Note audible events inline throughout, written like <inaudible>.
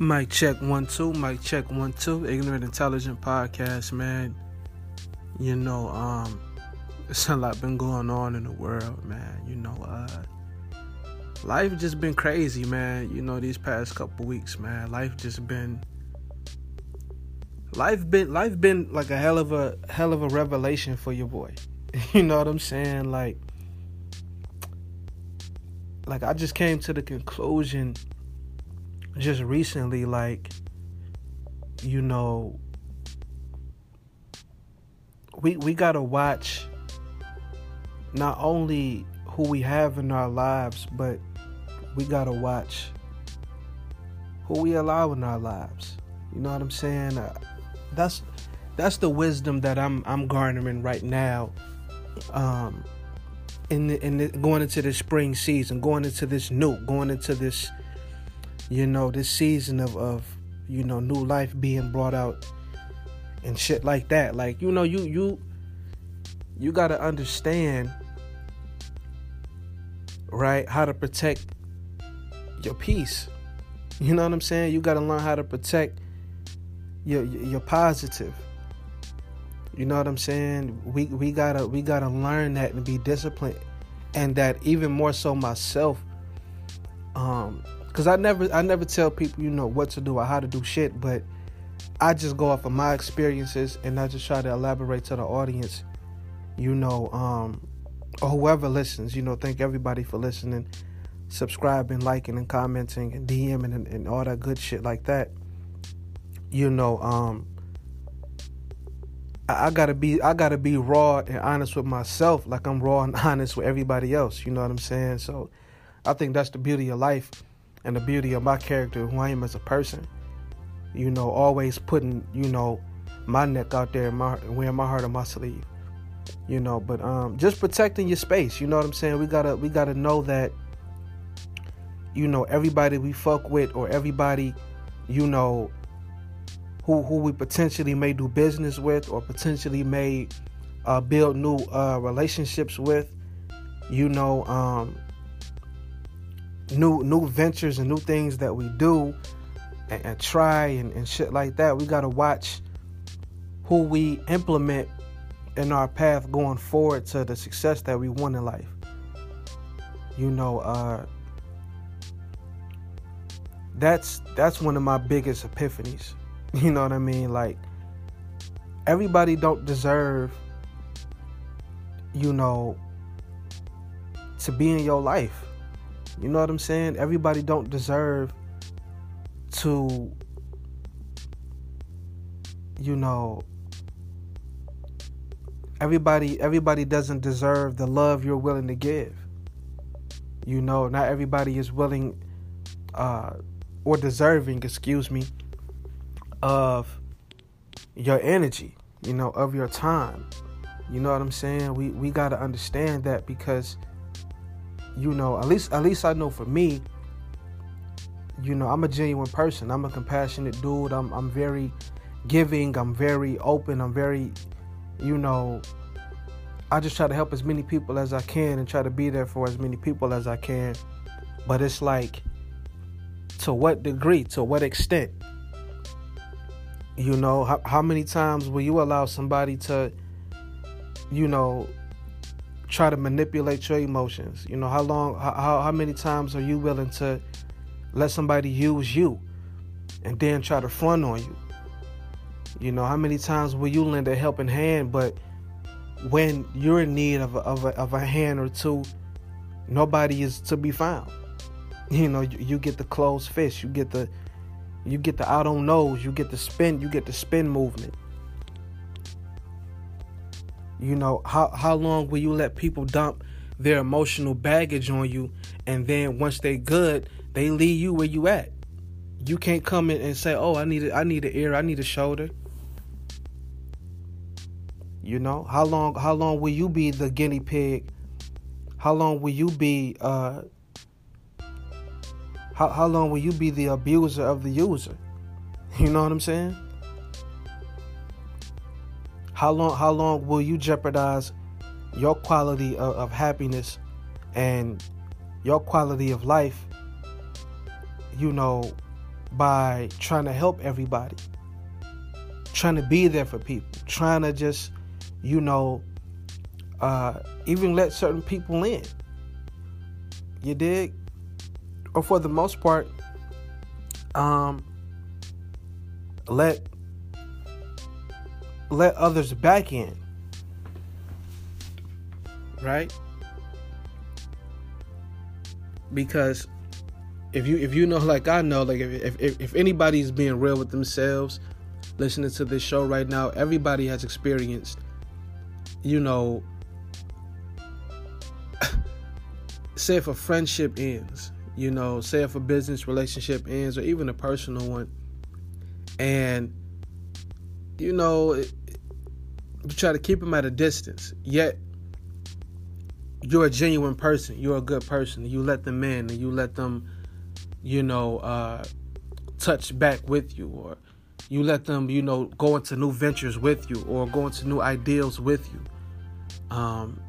Mic check one two. Mic check one two. Ignorant Intelligent Podcast, man. You know, um, <laughs> it's a lot been going on in the world, man. You know, uh, life just been crazy, man. You know, these past couple weeks, man. Life just been, life been, life been like a hell of a hell of a revelation for your boy. <laughs> You know what I'm saying? Like, like I just came to the conclusion just recently, like, you know, we we gotta watch not only who we have in our lives, but we gotta watch who we allow in our lives. You know what I'm saying? Uh, that's that's the wisdom that I'm I'm garnering right now. Um, in the, in the, going into the spring season, going into this new, going into this you know, this season of, of you know, new life being brought out and shit like that. Like, you know, you you you gotta understand right how to protect your peace. You know what I'm saying? You gotta learn how to protect your your positive. You know what I'm saying? We we gotta we gotta learn that and be disciplined, and that even more so myself. Um, Cause I never I never tell people, you know, what to do or how to do shit, but I just go off of my experiences and I just try to elaborate to the audience, you know, um, or whoever listens, you know, thank everybody for listening, subscribing, liking and commenting and DMing and, and all that good shit like that. You know, um I, I gotta be I gotta be raw and honest with myself, like I'm raw and <laughs> honest with everybody else. You know what I'm saying? So I think that's the beauty of life and the beauty of my character, who I am as a person. You know, always putting, you know, my neck out there, my wearing my heart on my sleeve. You know, but um, just protecting your space. You know what I'm saying? We gotta we gotta know that. You know, everybody we fuck with, or everybody, you know, who who we potentially may do business with, or potentially may uh, build new uh, relationships with. You know, um, new new ventures and new things that we do and, and try and, and shit like that, we gotta watch who we implement in our path going forward to the success that we want in life. You know, uh, that's that's one of my biggest epiphanies. <laughs> You know what I mean? Like everybody don't deserve, you know, to be in your life. You know what I'm saying? Everybody don't deserve to you know everybody everybody doesn't deserve the love you're willing to give. You know, not everybody is willing uh or deserving, excuse me, of your energy, you know, of your time. You know what I'm saying? We we got to understand that because you know, at least at least I know for me, you know, I'm a genuine person. I'm a compassionate dude. I'm I'm very giving. I'm very open. I'm very, you know, I just try to help as many people as I can and try to be there for as many people as I can. But it's like, to what degree? To what extent? You know, how, how many times will you allow somebody to, you know, try to manipulate your emotions? You know, how long, how, how many times are you willing to let somebody use you and then try to front on you? You know, how many times will you lend a helping hand, but when you're in need of a, of a, of a hand or two, nobody is to be found. <laughs> You know, you, you get the closed fist, you get the you get the out on nose, you get the spin, you get the spin movement. You know, how how long will you let people dump their emotional baggage on you and then once they good, they leave you where you at. You can't come in and say, "Oh, I need a, I need an ear, I need a shoulder." You know, how long how long will you be the guinea pig? How long will you be uh how how long will you be the abuser of the user? <laughs> You know what I'm saying? How long how long will you jeopardize your quality of, of happiness and your quality of life, you know, by trying to help everybody, trying to be there for people, trying to just, you know, uh, even let certain people in. You dig? Or for the most part, um, let let others back in. Right? Because if you if you know like I know, like if if, if anybody's being real with themselves, listening to this show right now, everybody has experienced, you know, <laughs> say if a friendship ends, you know, say if a business relationship ends or even a personal one, and you know, you try to keep them at a distance, yet you're a genuine person, you're a good person, you let them in and you let them, you know, uh, touch back with you or you let them, you know, go into new ventures with you or go into new ideals with you. Um,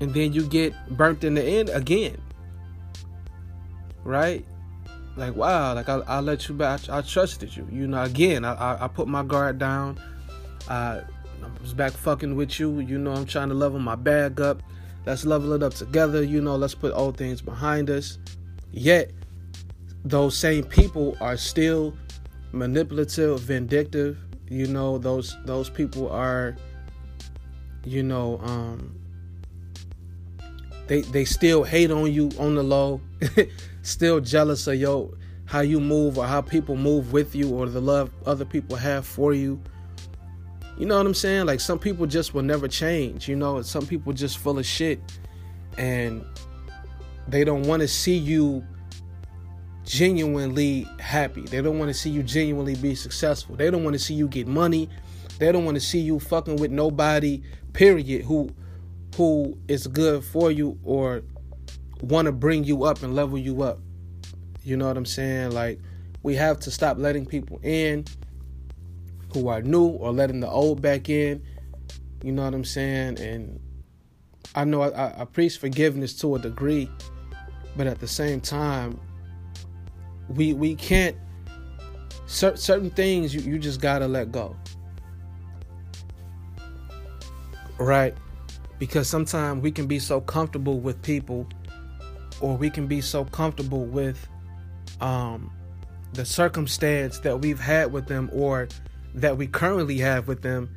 and then you get burnt in the end again. Right? Like wow, like I, I let you back. I, I trusted you. You know, again, I, I, I put my guard down. I, I was back fucking with you. You know, I'm trying to level my bag up. Let's level it up together. You know, let's put old things behind us. Yet, those same people are still manipulative, vindictive. You know, those those people are, you know, um, they they still hate on you on the low, <laughs> still jealous of your how you move or how people move with you or the love other people have for you. You know what I'm saying? Like some people just will never change, you know, some people just full of shit and they don't want to see you genuinely happy. They don't want to see you genuinely be successful. They don't want to see you get money. They don't want to see you fucking with nobody, period, who who is good for you or want to bring you up and level you up. You know what I'm saying? Like we have to stop letting people in who are new or letting the old back in. You know what I'm saying? And I know I, I preach forgiveness to a degree, but at the same time, we we can't certain things you, you just gotta let go. Right? because sometimes we can be so comfortable with people or we can be so comfortable with um, the circumstance that we've had with them or that we currently have with them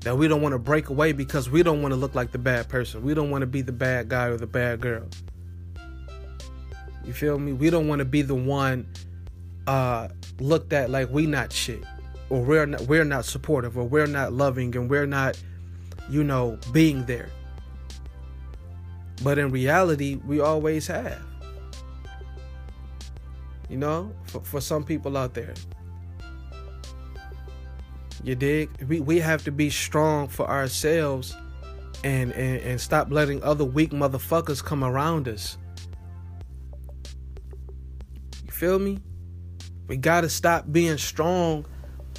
that we don't want to break away because we don't want to look like the bad person. We don't want to be the bad guy or the bad girl. You feel me? We don't want to be the one uh, looked at like we not shit or we're not we're not supportive or we're not loving and we're not you know being there. But in reality, we always have. You know, for, for some people out there. You dig? We, we have to be strong for ourselves and, and, and stop letting other weak motherfuckers come around us. You feel me? We gotta stop being strong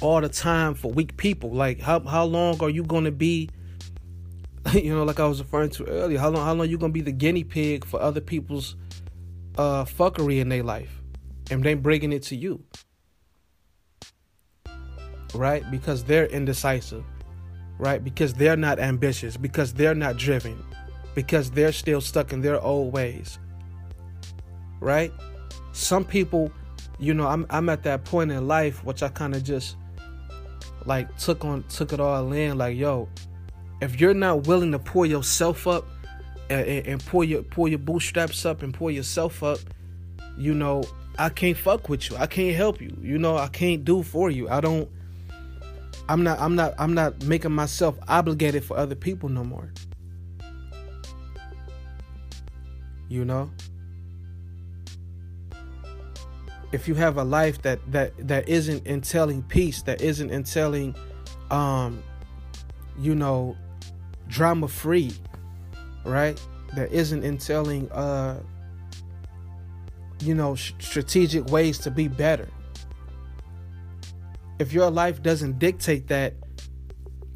all the time for weak people. Like how how long are you gonna be <laughs> you know, like I was referring to earlier, how long how long you gonna be the guinea pig for other people's uh fuckery in their life, and they bringing it to you, right? Because they're indecisive, right? Because they're not ambitious, because they're not driven, because they're still stuck in their old ways, right? Some people, you know, I'm I'm at that point in life which I kind of just like took on took it all in, like yo if you're not willing to pull yourself up and, and, pull your pull your bootstraps up and pull yourself up, you know, I can't fuck with you. I can't help you. You know, I can't do for you. I don't I'm not I'm not I'm not making myself obligated for other people no more. You know? If you have a life that that that isn't entailing peace, that isn't entailing um you know drama free, right? That isn't entailing, uh, you know, sh- strategic ways to be better. If your life doesn't dictate that,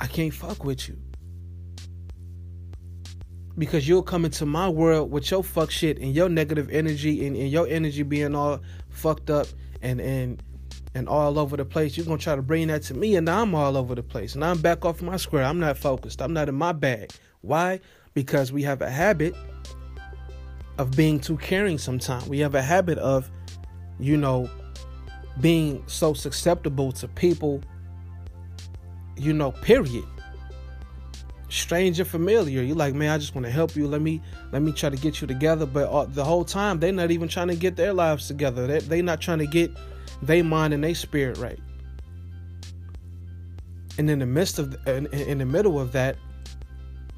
I can't fuck with you. Because you'll come into my world with your fuck shit and your negative energy and, and your energy being all fucked up and and and all over the place. You're gonna try to bring that to me, and now I'm all over the place, and I'm back off my square. I'm not focused. I'm not in my bag. Why? Because we have a habit of being too caring. Sometimes we have a habit of, you know, being so susceptible to people. You know, period. Stranger, familiar. You're like, man, I just want to help you. Let me let me try to get you together. But uh, the whole time, they're not even trying to get their lives together. They they not trying to get their mind and their spirit right. And in the midst of in, in the middle of that,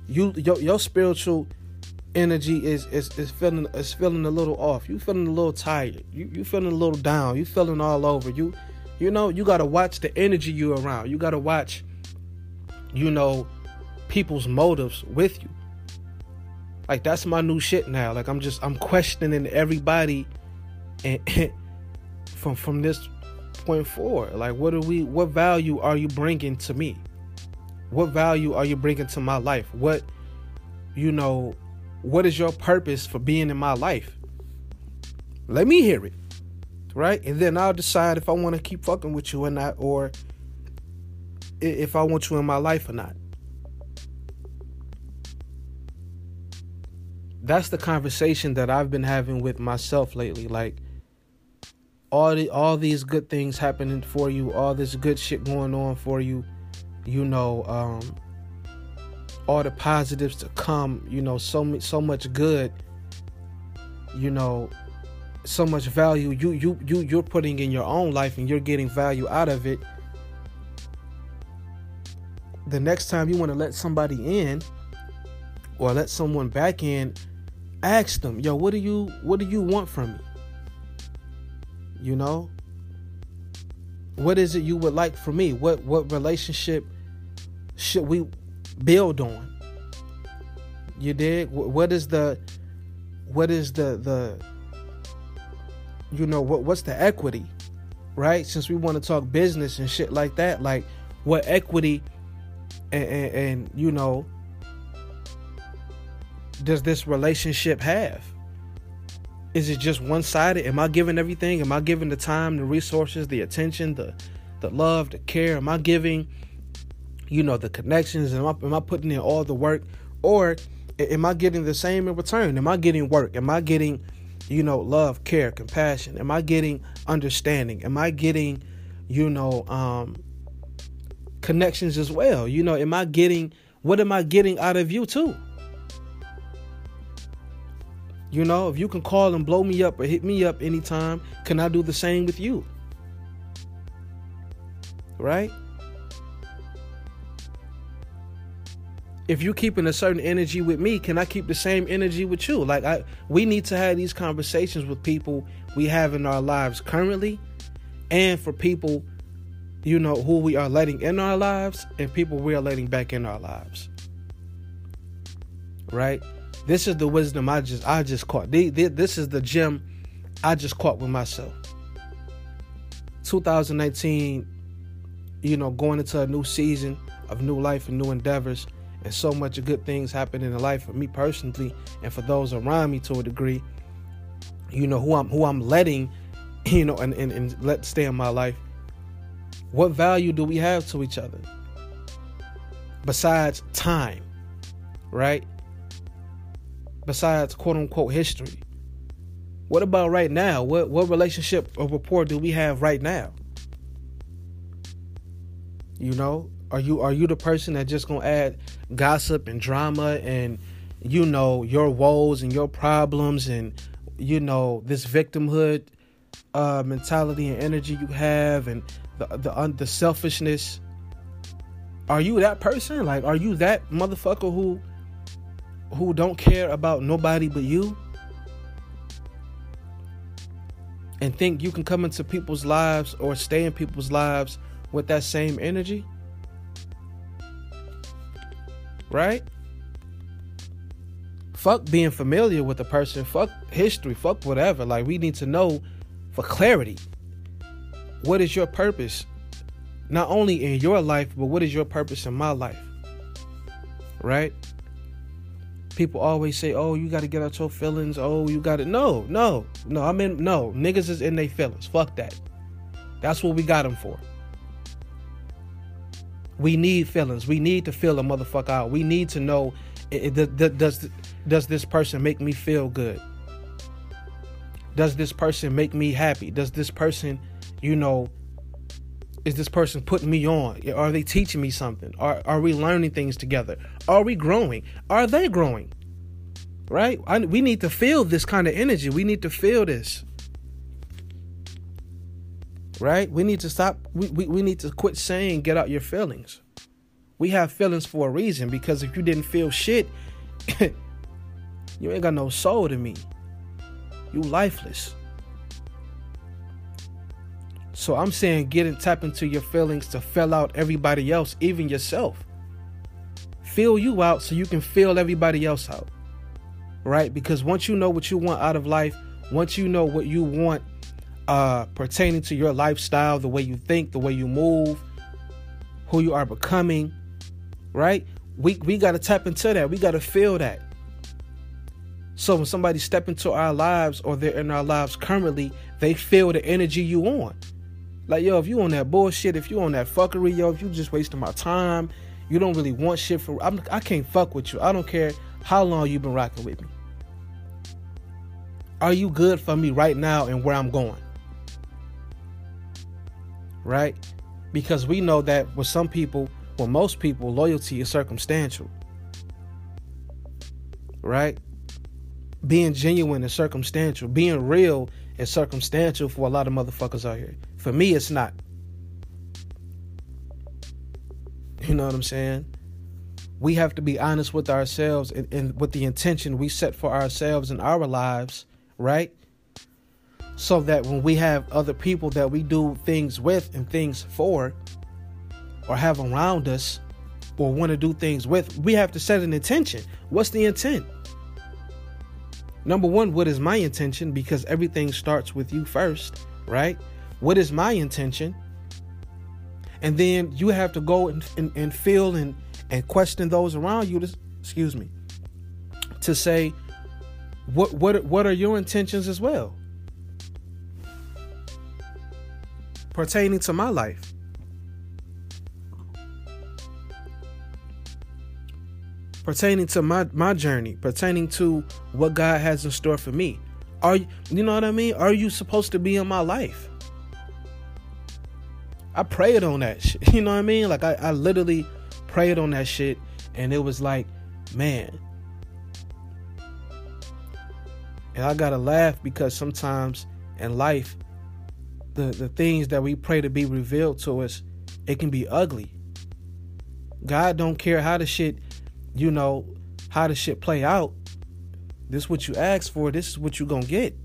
you your, your spiritual energy is, is is feeling is feeling a little off. You feeling a little tired. You you feeling a little down. You feeling all over. You you know you gotta watch the energy you around. You gotta watch, you know, people's motives with you. Like that's my new shit now. Like I'm just I'm questioning everybody and from from this point forward like what are we what value are you bringing to me what value are you bringing to my life what you know what is your purpose for being in my life? Let me hear it right? And then i'll decide if i want to keep fucking with you or not or if i want you in my life or not. That's the conversation that i've been having with myself lately like all the all these good things happening for you, all this good shit going on for you, you know, um, all the positives to come, you know, so so much good, you know, so much value you you you you're putting in your own life and you're getting value out of it. The next time you want to let somebody in or let someone back in, ask them, "Yo, what do you what do you want from me?" You know? What is it you would like for me? What what relationship should we build on? You dig? What is the what is the the you know what what's the equity? Right? Since we want to talk business and shit like that, like what equity and, and, and you know does this relationship have? is it just one sided? Am I giving everything? Am I giving the time, the resources, the attention, the the love, the care? Am I giving, you know, the connections? Am I, am I putting in all the work? Or am I getting the same in return? Am I getting work? Am I getting, you know, love, care, compassion? Am I getting understanding? Am I getting, you know, um, connections as well? You know, am I getting what am I getting out of you too? You know, if you can call and blow me up or hit me up anytime, can I do the same with you? Right? If you're keeping a certain energy with me, can I keep the same energy with you? Like I we need to have these conversations with people we have in our lives currently and for people you know who we are letting in our lives and people we are letting back in our lives. Right? This is the wisdom I just I just caught. This is the gem I just caught with myself. 2019, you know, going into a new season of new life and new endeavors, and so much good things happen in the life of me personally and for those around me to a degree. You know who I'm who I'm letting, <laughs> you know, and, and, and let stay in my life. What value do we have to each other? Besides time, right? besides quote unquote history? What about right now? What what relationship or rapport do we have right now? You know, are you are you the person that just gonna add gossip and drama and you know your woes and your problems and you know this victimhood uh, mentality and energy you have and the the uh, the selfishness? Are you that person? Like, are you that motherfucker who who don't care about nobody but you and think you can come into people's lives or stay in people's lives with that same energy? Right? Fuck being familiar with a person, fuck history, fuck whatever. Like, we need to know for clarity what is your purpose, not only in your life, but what is your purpose in my life? Right? people always say, "Oh, you got to get out your feelings." Oh, you got to no, no, no. I mean, no. Niggas is in their feelings. Fuck that. That's what we got them for. We need feelings. We need to feel a motherfucker out. We need to know does does this person make me feel good? Does this person make me happy? Does this person, you know, is this person putting me on? Are they teaching me something? Are are we learning things together? Are we growing? Are they growing? Right? I, we need to feel this kind of energy. We need to feel this. Right? We need to stop. We, we, we need to quit saying get out your feelings. We have feelings for a reason because if you didn't feel shit, <laughs> you ain't got no soul to me. You lifeless. So I'm saying get and tap into your feelings to fill out everybody else, even yourself. Fill you out so you can fill everybody else out. Right? Because once you know what you want out of life, once you know what you want uh pertaining to your lifestyle, the way you think, the way you move, who you are becoming, right? We we got to tap into that. We got to feel that. So when somebody step into our lives or they're in our lives currently, they feel the energy you on. Like, yo, if you on that bullshit, if you on that fuckery, yo, if you just wasting my time, you don't really want shit for I'm, I can't fuck with you. I don't care how long you've been rocking with me. Are you good for me right now and where I'm going? Right? Because we know that with some people, with most people, loyalty is circumstantial. Right? Being genuine is circumstantial. Being real is circumstantial for a lot of motherfuckers out here. For me, it's not. You know what I'm saying? We have to be honest with ourselves and, and with the intention we set for ourselves in our lives, right? So that when we have other people that we do things with and things for, or have around us, or want to do things with, we have to set an intention. What's the intent? Number one, what is my intention? Because everything starts with you first, right? What is my intention? And then you have to go and, and, and feel and, and question those around you to, excuse me, to say, what, what, what are your intentions as well? Pertaining to my life. Pertaining to my, my journey, pertaining to what God has in store for me. Are you, know what I mean? Are you supposed to be in my life? I prayed on that shit. <laughs> You know what I mean? Like I, I literally prayed on that shit and it was like, man. And I gotta laugh because sometimes in life, the, the things that we pray to be revealed to us, it can be ugly. God don't care how the shit, you know, how the shit play out. This is what you ask for, this is what you gonna get.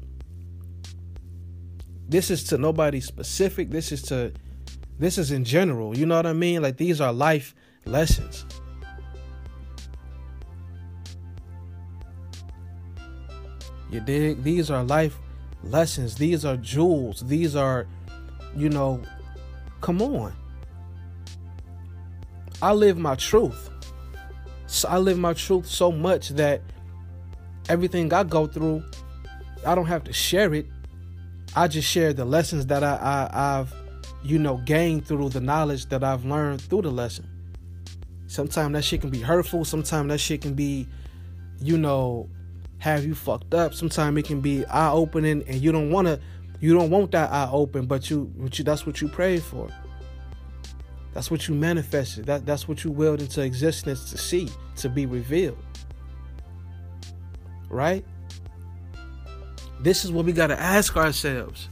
This is to nobody specific. This is to this is in general. You know what I mean? Like these are life lessons. You dig? These are life lessons. These are jewels. These are, you know, come on. I live my truth. So I live my truth so much that everything I go through, I don't have to share it. I just share the lessons that I, I I've you know, gained through the knowledge that I've learned through the lesson. Sometimes that shit can be hurtful. Sometimes that shit can be, you know, have you fucked up. Sometimes it can be eye opening, and you don't want to, you don't want that eye open, but you, but you, that's what you prayed for. That's what you manifested. That that's what you willed into existence to see, to be revealed. Right? This is what we got to ask ourselves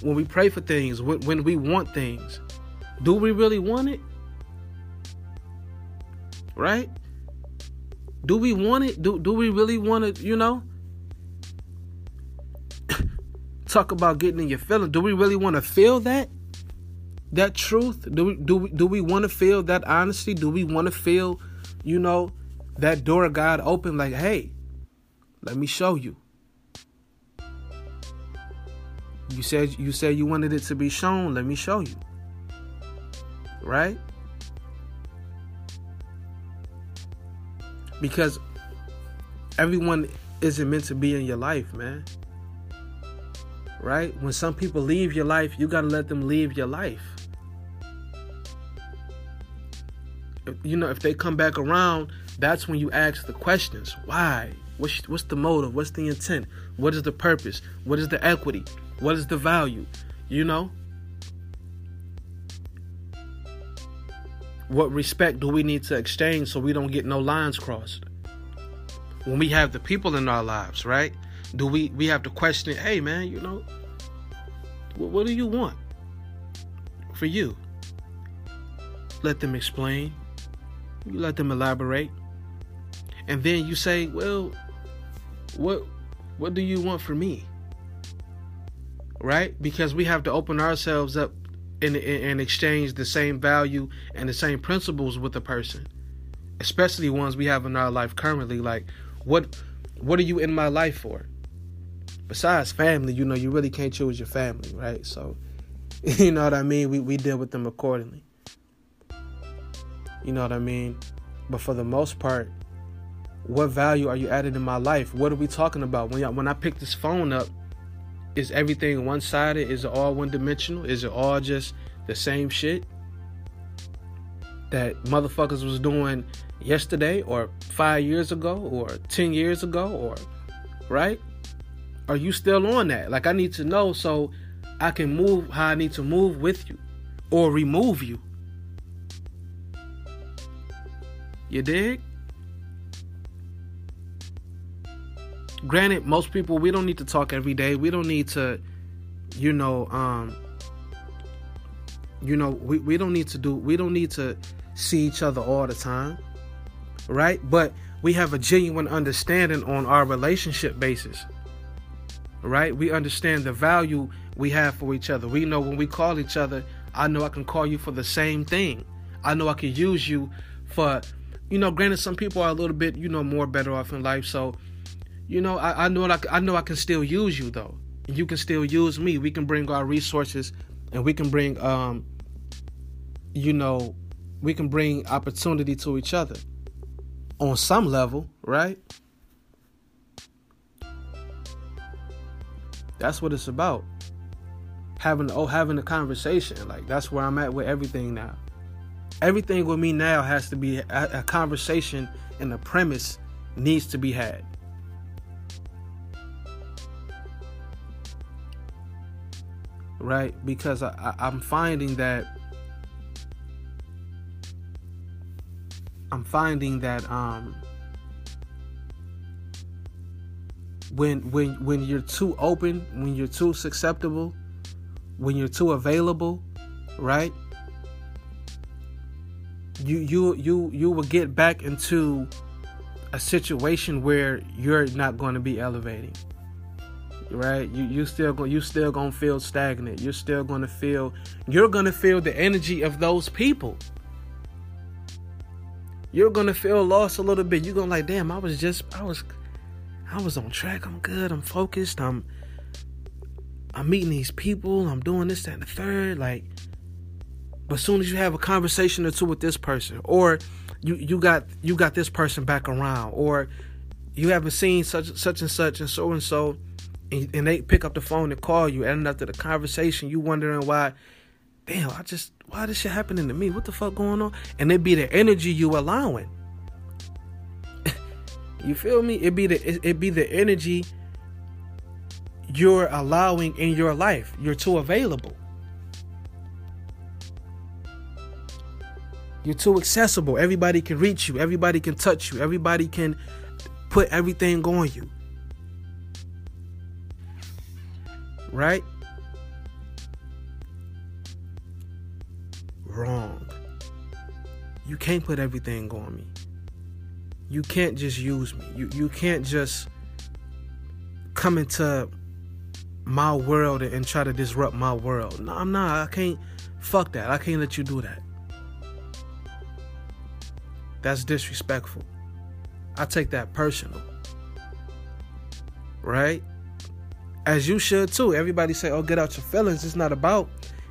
when we pray for things, when, when we want things, do we really want it? Right? Do we want it? Do do we really want to, you know? <laughs> Talk about getting in your feelings. Do we really want to feel that? That truth? Do we do we do we want to feel that honesty? Do we want to feel, you know, that door God open like, hey, let me show you. You said you said you wanted it to be shown. Let me show you. Right? Because everyone isn't meant to be in your life, man. right? When some people leave your life, you got to let them leave your life. You know, if they come back around, that's when you ask the questions. Why? What's, what's the motive? What's the intent? What is the purpose? What is the equity? What is the value? You know? What respect do we need to exchange so we don't get no lines crossed? When we have the people in our lives, right? Do we we have to question, hey man, you know, what, what do you want for you? Let them explain. You let them elaborate. And then you say, well, what what do you want for me? Right? Because we have to open ourselves up and, and exchange the same value and the same principles with the person, especially ones we have in our life currently. Like, what what are you in my life for? Besides family, you know, you really can't choose your family, right? So, <laughs> you know what I mean. We we deal with them accordingly. You know what I mean. But for the most part, what value are you adding in my life? What are we talking about? When I, when I pick this phone up, is everything one sided? Is it all one dimensional? Is it all just the same shit that motherfuckers was doing yesterday or five years ago or 10 years ago or right? Are you still on that? Like, I need to know so I can move how I need to move with you or remove you. You dig? Granted most people we don't need to talk every day. We don't need to you know um you know we, we don't need to do we don't need to see each other all the time right? But we have a genuine understanding on our relationship basis right? We understand the value we have for each other. We know when we call each other i know i can call you for the same thing. I know i can use you for you know granted some people are a little bit you know more better off in life. So you know, I, I know I, I know I can still use you though. You can still use me. We can bring our resources and we can bring um you know, we can bring opportunity to each other on some level, right? That's what it's about. Having oh having a conversation. Like that's where I'm at with everything now. Everything with me now has to be a, a conversation and a premise needs to be had. Right? Because I, am finding that I'm finding that um, when when when you're too open, when you're too susceptible, when you're too available, right? You you you you will get back into a situation where you're not going to be elevating right? You you still you still gonna feel stagnant. You're still gonna feel you're gonna feel the energy of those people. You're gonna feel lost a little bit. You're gonna like, damn, I was just I was I was on track. I'm good. I'm focused. I'm I'm meeting these people. I'm doing this, that, and the third. Like, but soon as you have a conversation or two with this person, or you you got you got this person back around, or you haven't seen such such and such and so and so and, and they pick up the phone and call you, and after the conversation, you wondering why, damn, I just why this shit happening to me? What the fuck going on? And it be the energy you allowing. <laughs> you feel me? It be the it, it be the energy you're allowing in your life. You're too available. You're too accessible. Everybody can reach you. Everybody can touch you. Everybody can put everything on you. Right? Wrong. You can't put everything on me. You can't just use me. You you can't just come into my world and try to disrupt my world. No, I'm not. I can't fuck that. I can't let you do that. That's disrespectful. I take that personal. Right? As you should too. Everybody say, "Oh, get out your feelings." It's not about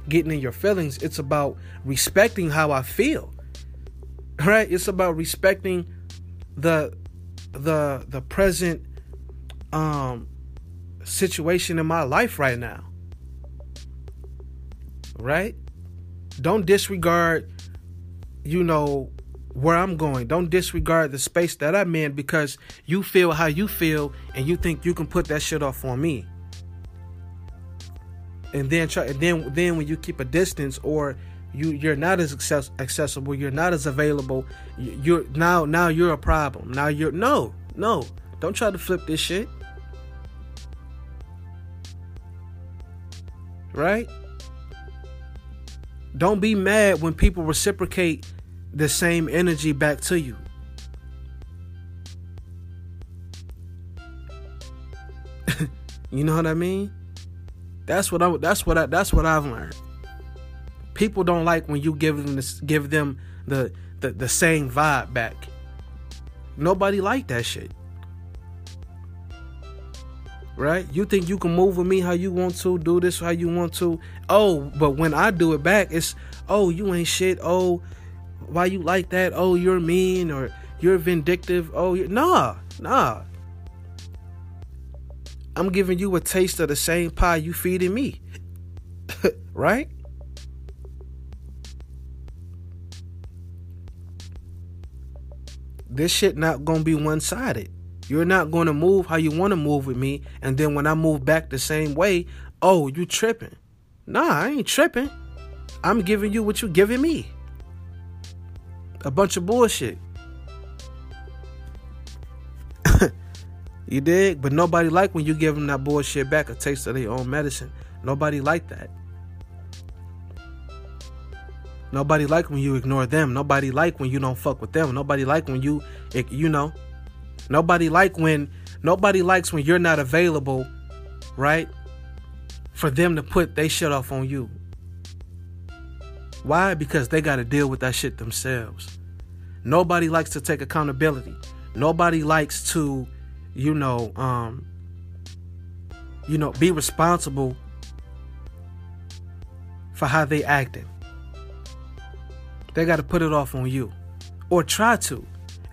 getting in your feelings. It's about respecting how I feel. Right? It's about respecting the the the present um situation in my life right now. Right? Don't disregard, you know, where I'm going. Don't disregard the space that I'm in because you feel how you feel and you think you can put that shit off on me. And then try and then then when you keep a distance or you you're not as access, accessible, you're not as available, you're now now you're a problem. Now you're no, no. Don't try to flip this shit. Right? Don't be mad when people reciprocate the same energy back to you. <laughs> you know what I mean? That's what I that's what I that's what I've learned. People don't like when you give them this, give them the, the the same vibe back. Nobody like that shit. Right? You think you can move with me how you want to, do this how you want to. Oh, but when I do it back, it's oh, you ain't shit. Oh, why you like that? Oh, you're mean or you're vindictive. Oh, you're, nah, nah. I'm giving you a taste of the same pie you feeding me. <laughs> right? This shit not gonna be one-sided. You're not gonna move how you wanna move with me, and then when I move back the same way, oh, you tripping. Nah, I ain't tripping. I'm giving you what you giving me a bunch of bullshit. You dig? But nobody like when you give them that bullshit back, a taste of their own medicine. Nobody like that. Nobody like when you ignore them. Nobody like when you don't fuck with them. Nobody like when you, you know. Nobody like when, nobody likes when you're not available, right? For them to put they shit off on you. Why? Because they got to deal with that shit themselves. Nobody likes to take accountability. Nobody likes to, you know, um, you know, be responsible for how they acting. They got to put it off on you, or try to.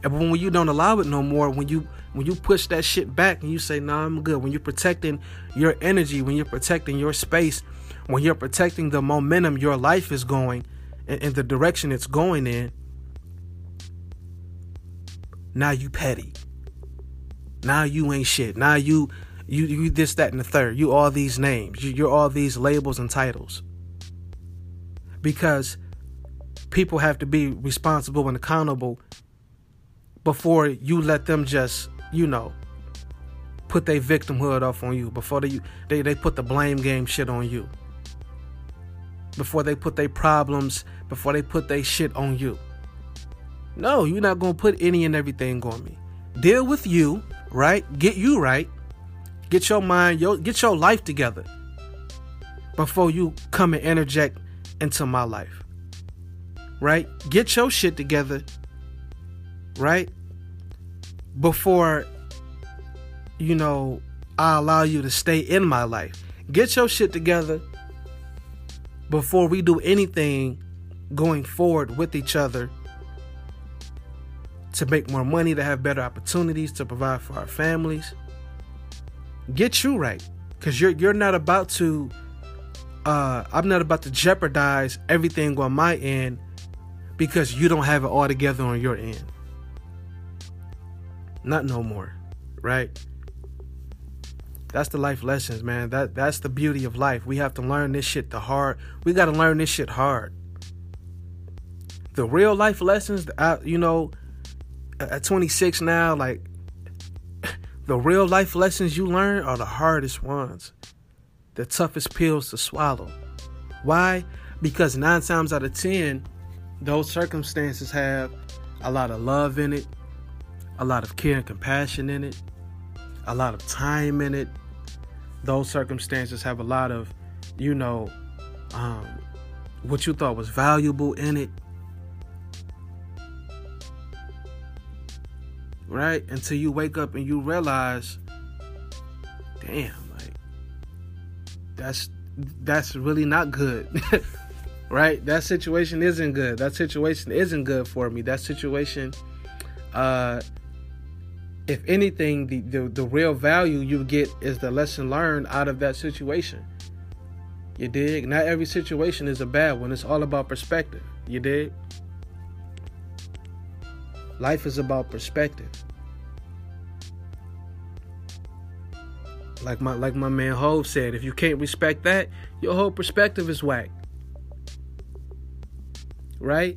And when you don't allow it no more, when you when you push that shit back and you say, "Nah, I'm good," when you're protecting your energy, when you're protecting your space, when you're protecting the momentum your life is going and, and the direction it's going in, now you petty. Now you ain't shit. Now you you you this that and the third. You all these names. You, you're all these labels and titles. Because people have to be responsible and accountable before you let them just, you know, put their victimhood off on you. Before they they, they put the blame game shit on you before they put their problems, before they put their shit on you. No, you're not to put any and everything on me. Deal with you, right? Get you right. Get your mind, your, get your life together before you come and interject into my life. Right? Get your shit together, right? Before, you know, I allow you to stay in my life. Get your shit together before we do anything going forward with each other to make more money, to have better opportunities, to provide for our families. Get you right. Cause you're you're not about to uh I'm not about to jeopardize everything on my end because you don't have it all together on your end. Not no more. Right? That's the life lessons, man. That that's the beauty of life. We have to learn this shit the hard. We got to learn this shit hard. The real life lessons, I, you know, at 26 now, like the real life lessons you learn are the hardest ones, the toughest pills to swallow. Why? Because nine times out of ten, those circumstances have a lot of love in it, a lot of care and compassion in it, a lot of time in it, those circumstances have a lot of, you know, um, what you thought was valuable in it. Right? Until you wake up and you realize, damn, like that's that's really not good. <laughs> right? That situation isn't good. That situation isn't good for me. That situation uh if anything, the, the, the real value you get is the lesson learned out of that situation. You dig? Not every situation is a bad one. It's all about perspective. You dig? Life is about perspective. Like my like my man Hov said, if you can't respect that, your whole perspective is whack. Right?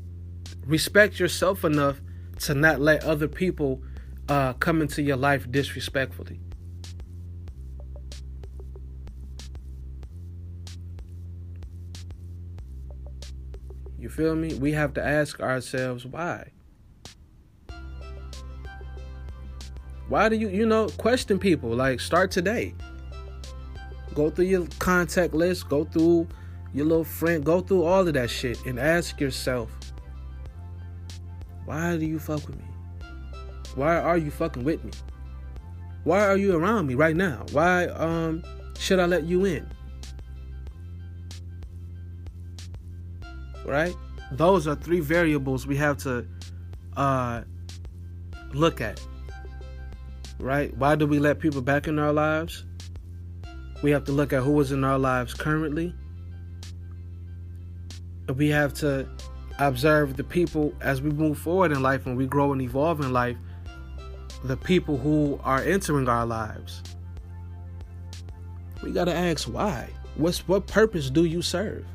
Respect yourself enough to not let other people uh, come into your life disrespectfully. You feel me? We have to ask ourselves why. Why do you, you know, question people? Like, start today. Go through your contact list, go through your little friend, go through all of that shit and ask yourself, why do you fuck with me? Why are you fucking with me? Why are you around me right now? Why um should I let you in? Right? Those are three variables we have to uh look at right? Why do we let people back in our lives? We have to look at who is in our lives currently. We have to observe the people as we move forward in life and we grow and evolve in life, the people who are entering our lives. We got to ask why. What's what purpose do you serve?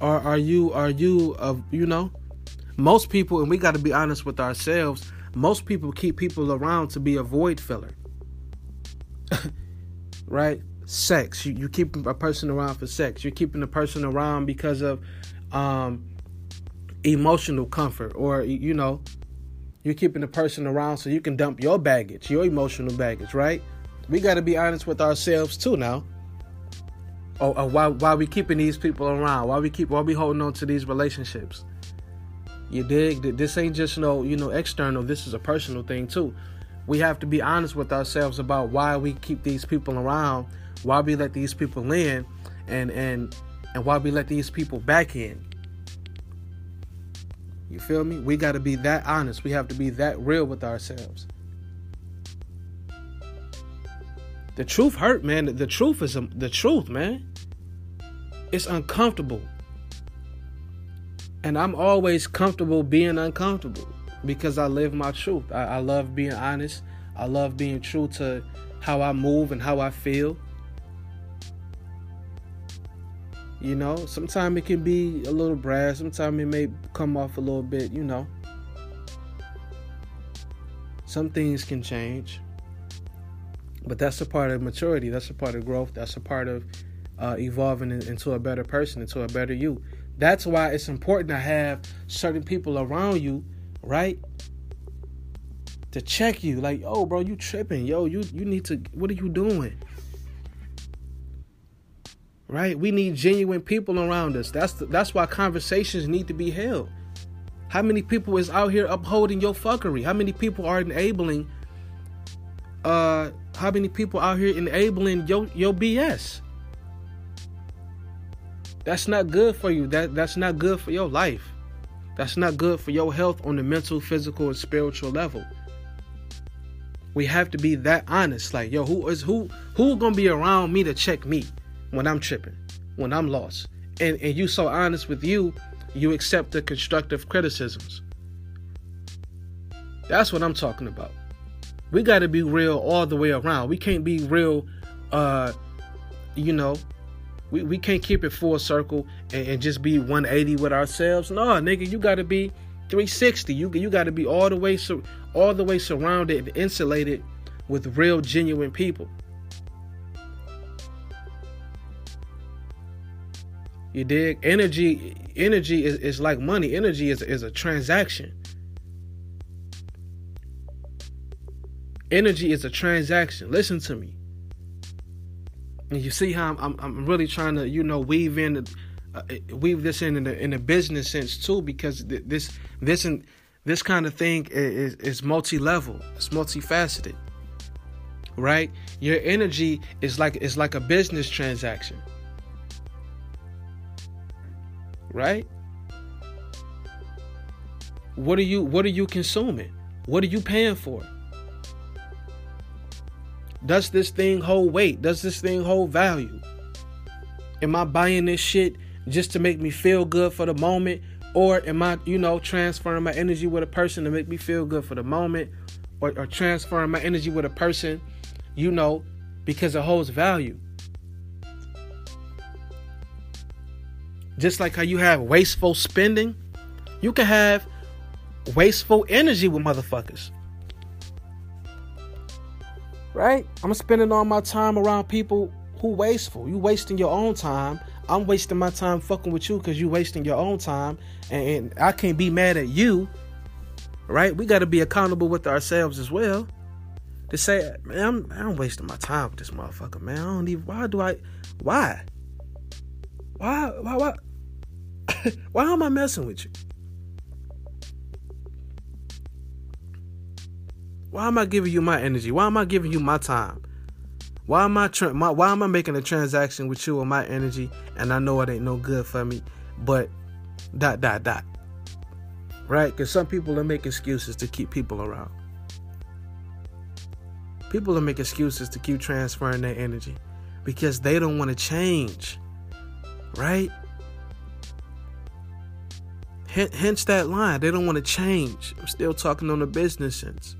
Or are you are you of you know most people, and we got to be honest with ourselves, most people keep people around to be a void filler. <laughs> right? Sex. You, you keep a person around for sex. You're keeping a person around because of um, emotional comfort, or, you know, you're keeping a person around so you can dump your baggage, your emotional baggage, right? We got to be honest with ourselves too now. Or, or why why we keeping these people around? Why we keep why we holding on to these relationships? You dig? This ain't just no, you know, external. This is a personal thing too. We have to be honest with ourselves about why we keep these people around, why we let these people in, and and and why we let these people back in. You feel me? We got to be that honest. We have to be that real with ourselves. The truth hurt, man. The truth is um, the truth, man. It's uncomfortable. And I'm always comfortable being uncomfortable because I live my truth. I, I love being honest. I love being true to how I move and how I feel. You know, sometimes it can be a little brash, sometimes it may come off a little bit, you know. Some things can change. But that's a part of maturity, that's a part of growth, that's a part of uh, evolving into a better person, into a better you. That's why it's important to have certain people around you, right? To check you, like, oh, bro, you tripping? Yo, you you need to. What are you doing? Right? We need genuine people around us. That's the, that's why conversations need to be held. How many people is out here upholding your fuckery? How many people are enabling? Uh, how many people out here enabling your your BS? That's not good for you. That that's not good for your life. That's not good for your health on the mental, physical, and spiritual level. We have to be that honest. Like, yo, who is who who gonna be around me to check me when I'm tripping, when I'm lost? And and you so honest with you, you accept the constructive criticisms. That's what I'm talking about. We gotta be real all the way around. We can't be real uh you know, we, we can't keep it full circle and, and just be 180 with ourselves. No, nigga, you gotta be 360. You you gotta be all the way sur- all the way surrounded and insulated with real genuine people. You dig? Energy energy is, is like money. Energy is, is a transaction. Energy is a transaction. Listen to me. And you see how I'm, I'm, really trying to, you know, weave in, uh, weave this in in a, in a business sense too, because this this and this kind of thing is, is multi-level, it's multifaceted, right? Your energy is like is like a business transaction, right? What are you what are you consuming? What are you paying for? Does this thing hold weight? Does this thing hold value? Am I buying this shit just to make me feel good for the moment? Or am I, you know, transferring my energy with a person to make me feel good for the moment? Or, or transferring my energy with a person, you know, because it holds value? Just like how you have wasteful spending, you can have wasteful energy with motherfuckers. Right? I'm spending all my time around people who wasteful. You wasting your own time. I'm wasting my time fucking with you because you wasting your own time. And, and I can't be mad at you. Right? We got to be accountable with ourselves as well. To say, man, I'm, I'm wasting my time with this motherfucker, man. I don't even, why do I, why? Why, why, why? <coughs> why am I messing with you? Why am I giving you my energy? Why am I giving you my time? Why am I tra- my, why am I making a transaction with you with my energy and I know it ain't no good for me, but dot dot dot. Right? Because some people are make excuses to keep people around. People are make excuses to keep transferring their energy because they don't want to change. Right? Hence that line. They don't want to change. I'm still talking on the business sense.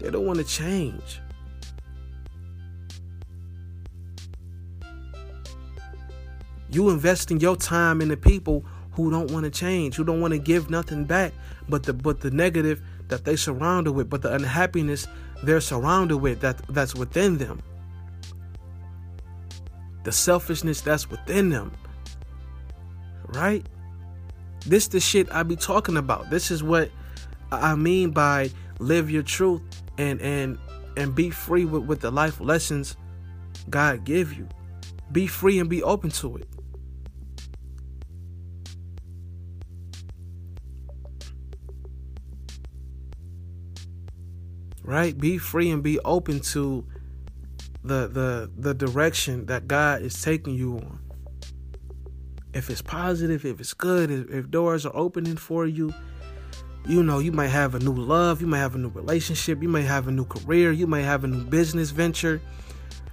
They don't want to change. You investing your time in the people who don't want to change, who don't want to give nothing back, but the but the negative that they surrounded with, but the unhappiness they're surrounded with that that's within them. The selfishness that's within them. Right? This the shit I be talking about. This is what I mean by live your truth and and and be free with, with the life lessons God give you. Be free and be open to it. Right? Be free and be open to the the the direction that God is taking you on. If it's positive, if it's good, if, if doors are opening for you, you know, you might have a new love, you might have a new relationship, you might have a new career, you might have a new business venture.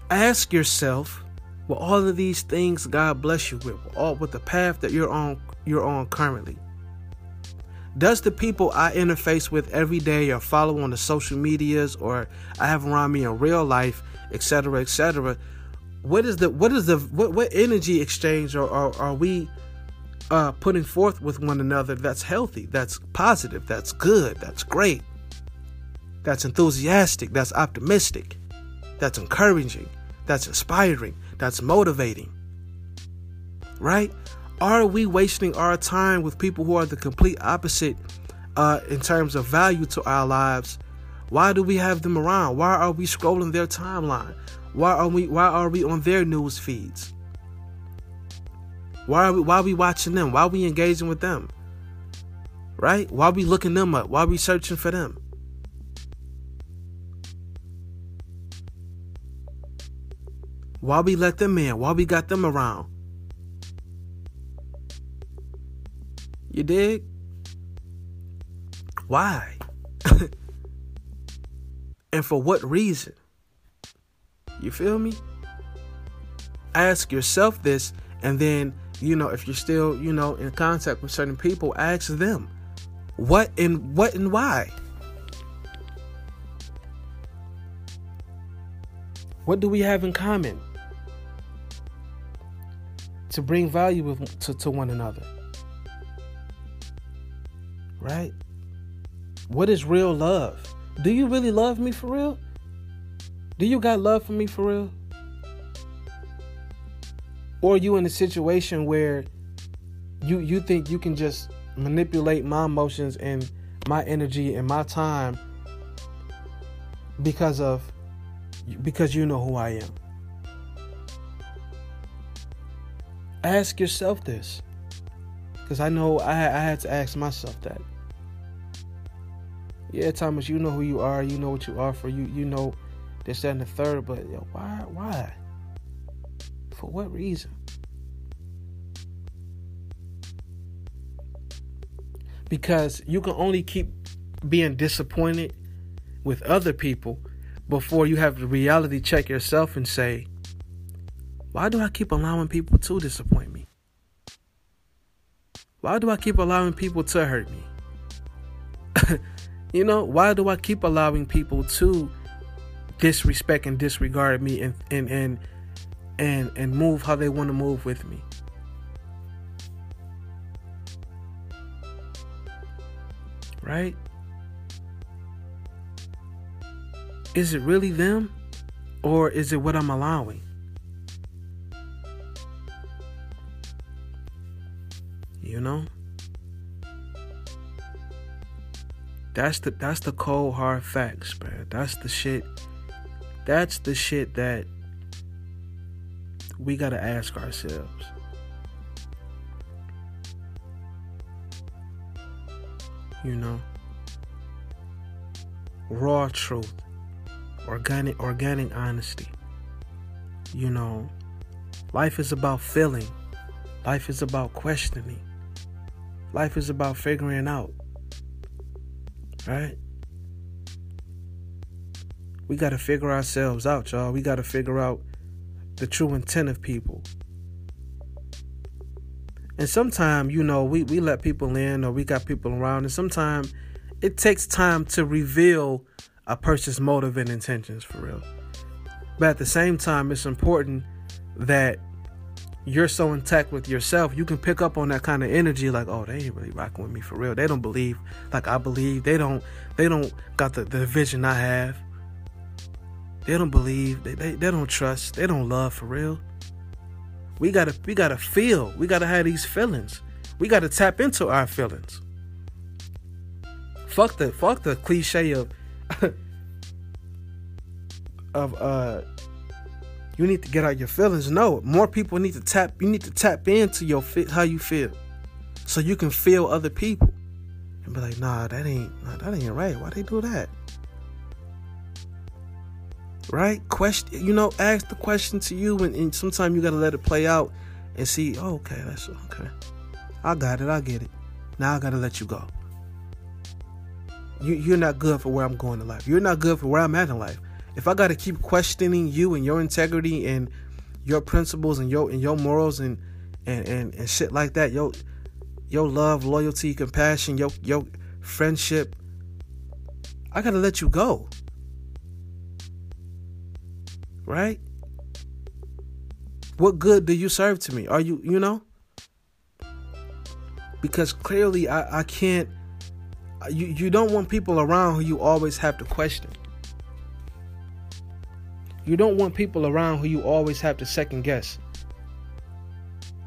Ask yourself, will all of these things God bless you with, all with the path that you're on you're on currently? Does the people I interface with every day or follow on the social medias or I have around me in real life, etc., etc., what is the what is the what, what energy exchange or are, are we uh, putting forth with one another that's healthy, that's positive, that's good, that's great, that's enthusiastic, that's optimistic, that's encouraging, that's inspiring, that's motivating. Right? Are we wasting our time with people who are the complete opposite uh, in terms of value to our lives? Why do we have them around? Why are we scrolling their timeline? Why are we why are we on their news feeds? Why are we why are we watching them? Why are we engaging with them? Right? Why are we looking them up? Why are we searching for them? Why we let them in? Why we got them around? You dig? Why? <laughs> and for what reason? You feel me? Ask yourself this and then you know, if you're still, you know, in contact with certain people, ask them what and what and why. What do we have in common to bring value with, to, to one another? Right? What is real love? Do you really love me for real? Do you got love for me for real? Or you in a situation where you you think you can just manipulate my emotions and my energy and my time because of because you know who I am. Ask yourself this. Because I know I, I had to ask myself that. Yeah, Thomas, you know who you are. You know what you offer. You you know this, that, and the third. But yo, why? Why? For what reason? Because you can only keep being disappointed with other people before you have to reality check yourself and say, why do I keep allowing people to disappoint me? Why do I keep allowing people to hurt me? <laughs> you know, why do I keep allowing people to disrespect and disregard me and and and and, and move how they want to move with me? Right? Is it really them or is it what I'm allowing? You know? That's the that's the cold hard facts, man. That's the shit. That's the shit that we gotta ask ourselves. You know? Raw truth. Organic organic honesty. You know, life is about feeling. Life is about questioning. Life is about figuring out. Right? We got to figure ourselves out, y'all. We got to figure out the true intent of people. And sometimes, you know, we, we let people in or we got people around, and sometimes it takes time to reveal a person's motive and intentions for real. But at the same time, it's important that you're so intact with yourself, you can pick up on that kind of energy, like, oh, they ain't really rocking with me for real. They don't believe like I believe. They don't they don't got the, the vision I have. They don't believe. They, they they don't trust. They don't love for real. We gotta we gotta feel. We gotta have these feelings. We gotta tap into our feelings. Fuck the fuck the cliche of <laughs> of uh you need to get out your feelings. No, more people need to tap. You need to tap into your fit, how you feel, so you can feel other people, and be like, nah, that ain't nah, that ain't right. Why they do that? Right? Question. You know, ask the question to you, and, and sometimes you gotta let it play out and see. Oh, okay, that's okay. I got it. I get it. Now I gotta let you go. You, you're not good for where I'm going in life. You're not good for where I'm at in life if I got to keep questioning you and your integrity and your principles and your and your morals and and and, and shit like that, your your love, loyalty, compassion, your your friendship, I gotta let you go. Right? What good do you serve to me? Are you you know? Because clearly I, I can't you, you don't want people around who you always have to question. You don't want people around who you always have to second guess.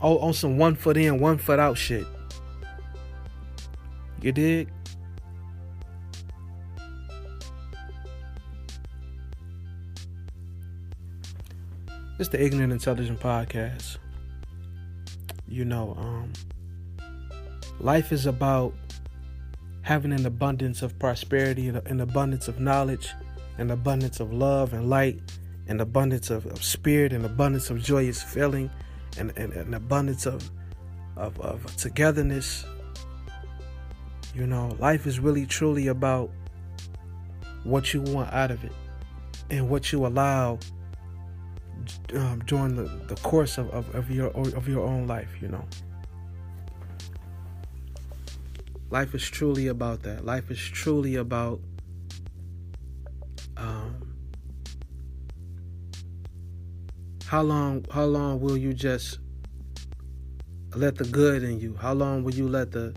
Oh, on some one foot in, one foot out shit. You dig? It's the Ignorant Intelligent Podcast. You know, um, life is about having an abundance of prosperity, an abundance of knowledge, an abundance of love and light an abundance of, of spirit, an abundance of joyous feeling, and, and an abundance of, of, of togetherness. You know, life is really truly about what you want out of it and what you allow um, during the, the course of, of, of your of your own life, you know. Life is truly about that. Life is truly about um, how long how long will you just let the good in you? How long will you let the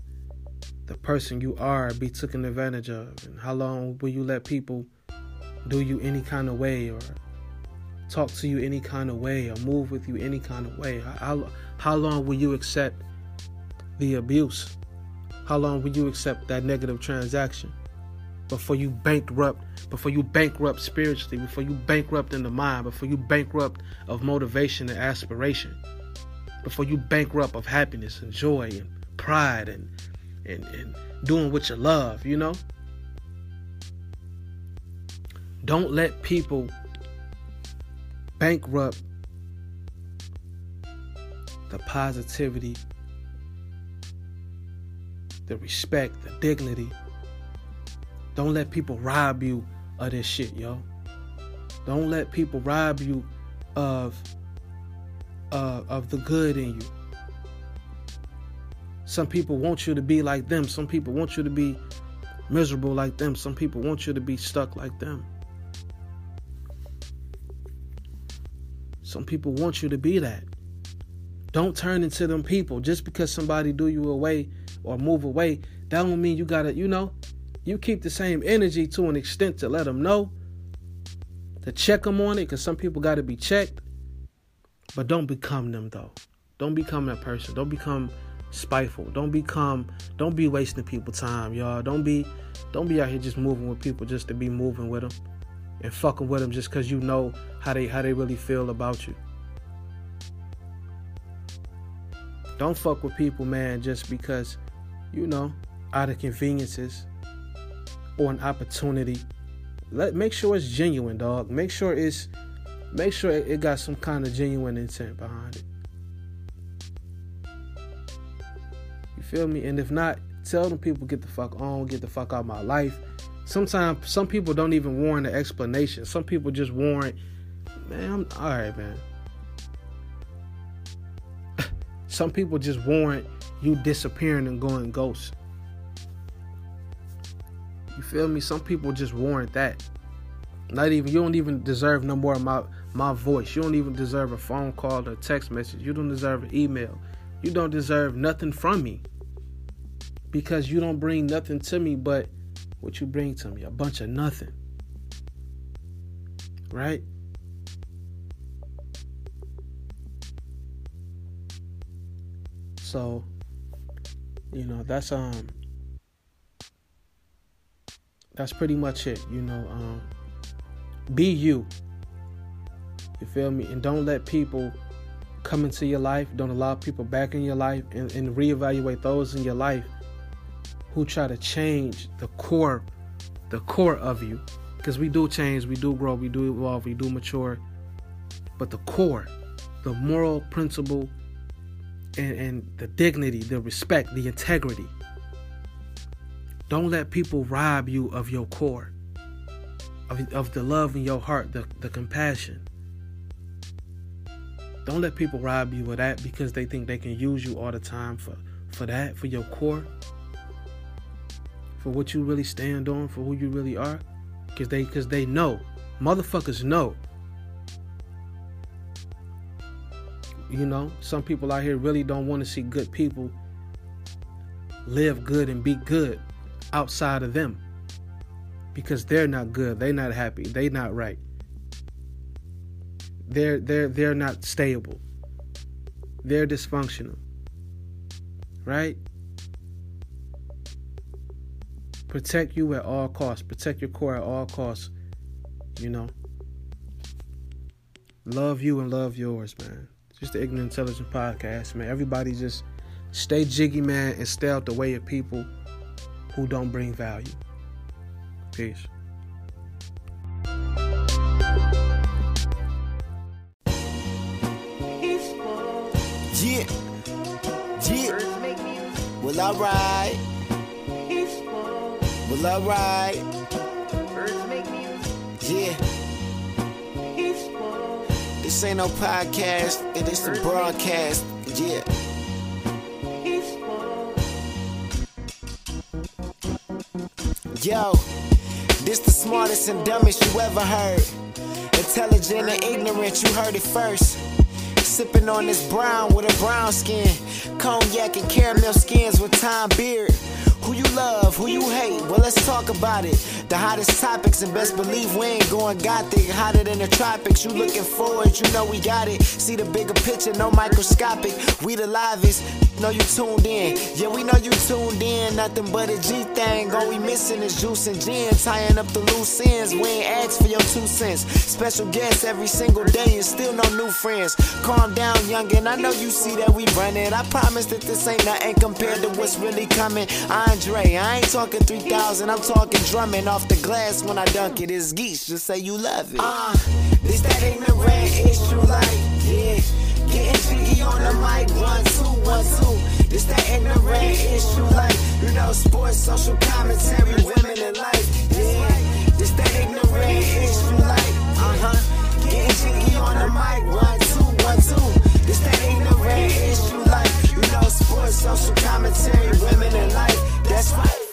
the person you are be taken advantage of? And how long will you let people do you any kind of way or talk to you any kind of way or move with you any kind of way? How, how long will you accept the abuse? How long will you accept that negative transaction? before you bankrupt, before you bankrupt spiritually, before you bankrupt in the mind, before you bankrupt of motivation and aspiration, before you bankrupt of happiness and joy and pride and and, and doing what you love, you know? Don't let people bankrupt the positivity the respect, the dignity. Don't let people rob you of this shit, yo. Don't let people rob you of uh, of the good in you. Some people want you to be like them. Some people want you to be miserable like them. Some people want you to be stuck like them. Some people want you to be that. Don't turn into them people just because somebody do you away or move away. That don't mean you gotta, you know, you keep the same energy to an extent to let them know, to check them on it, because some people got to be checked. But don't become them though. Don't become that person. Don't become spiteful. Don't become. Don't be wasting people time, y'all. Don't be. Don't be out here just moving with people just to be moving with them and fucking with them just because you know how they how they really feel about you. Don't fuck with people, man, just because, you know, out of conveniences or an opportunity. Let make sure it's genuine, dog. Make sure it's make sure it got some kind of genuine intent behind it. You feel me? And if not, tell them people get the fuck on, get the fuck out of my life sometimes some people don't even warrant an explanation. Some people just warrant, man, I'm all right, man. <laughs> some people just warrant you disappearing and going ghost. You feel me? Some people just warrant that. Not even you don't even deserve no more of my my voice. You don't even deserve a phone call or text message. You don't deserve an email. You don't deserve nothing from me. Because you don't bring nothing to me but what you bring to me, a bunch of nothing. Right? So, you know, that's um that's pretty much it, you know, um be you. You feel me? And don't let people come into your life, don't allow people back in your life and, and reevaluate those in your life who try to change the core, the core of you. Because we do change, we do grow, we do evolve, we do mature. But the core, the moral principle, and, and the dignity, the respect, the integrity. Don't let people rob you of your core, of, of the love in your heart, the, the compassion. Don't let people rob you of that because they think they can use you all the time for, for that, for your core for what you really stand on, for who you really are, because they because they know, motherfuckers know. You know, some people out here really don't want to see good people live good and be good outside of them because they're not good, they're not happy, they're not right. They're they're they're not stable. They're dysfunctional. Right? Protect you at all costs. Protect your core at all costs. You know. Love you and love yours, man. Just the Ignorant Intelligent Podcast, man. Everybody just stay jiggy, man, and stay out the way of people who don't bring value. Peace. Yeah. Yeah. Well, alright. Well, alright. Yeah. Peaceful. This ain't no podcast, it is a broadcast. Yeah. Peaceful. Yo, this the smartest and dumbest you ever heard. Intelligent and ignorant, you heard it first. Sipping on this brown with a brown skin. Cognac and caramel skins with time beard. Who you love, who you hate, well, let's talk about it. The hottest topics, and best believe we ain't going gothic. Hotter than the tropics, you looking forward, you know we got it. See the bigger picture, no microscopic. We the livest, know you tuned in. Yeah, we know you tuned in. Nothing but a G thing. All we missing is juice and gin. Tying up the loose ends. We ain't asked for your two cents. Special guests every single day and still no new friends. Calm down, youngin'. I know you see that we running. I promise that this ain't nothing compared to what's really coming. Andre. I ain't talking 3000, I'm talking drumming off the glass when I dunk it. It's geese, just say you love it. Uh, this that ignorant issue, like, yeah. Getting jiggy on the mic, one, two, one, two. This that ignorant issue like, you know, sports, social commentary, women in life. Yeah, this that ignorant issue like, uh huh. Getting jiggy on the mic, one, two, one, two. This that ignorant issue like, you know, sports, social commentary, women in life. That's right.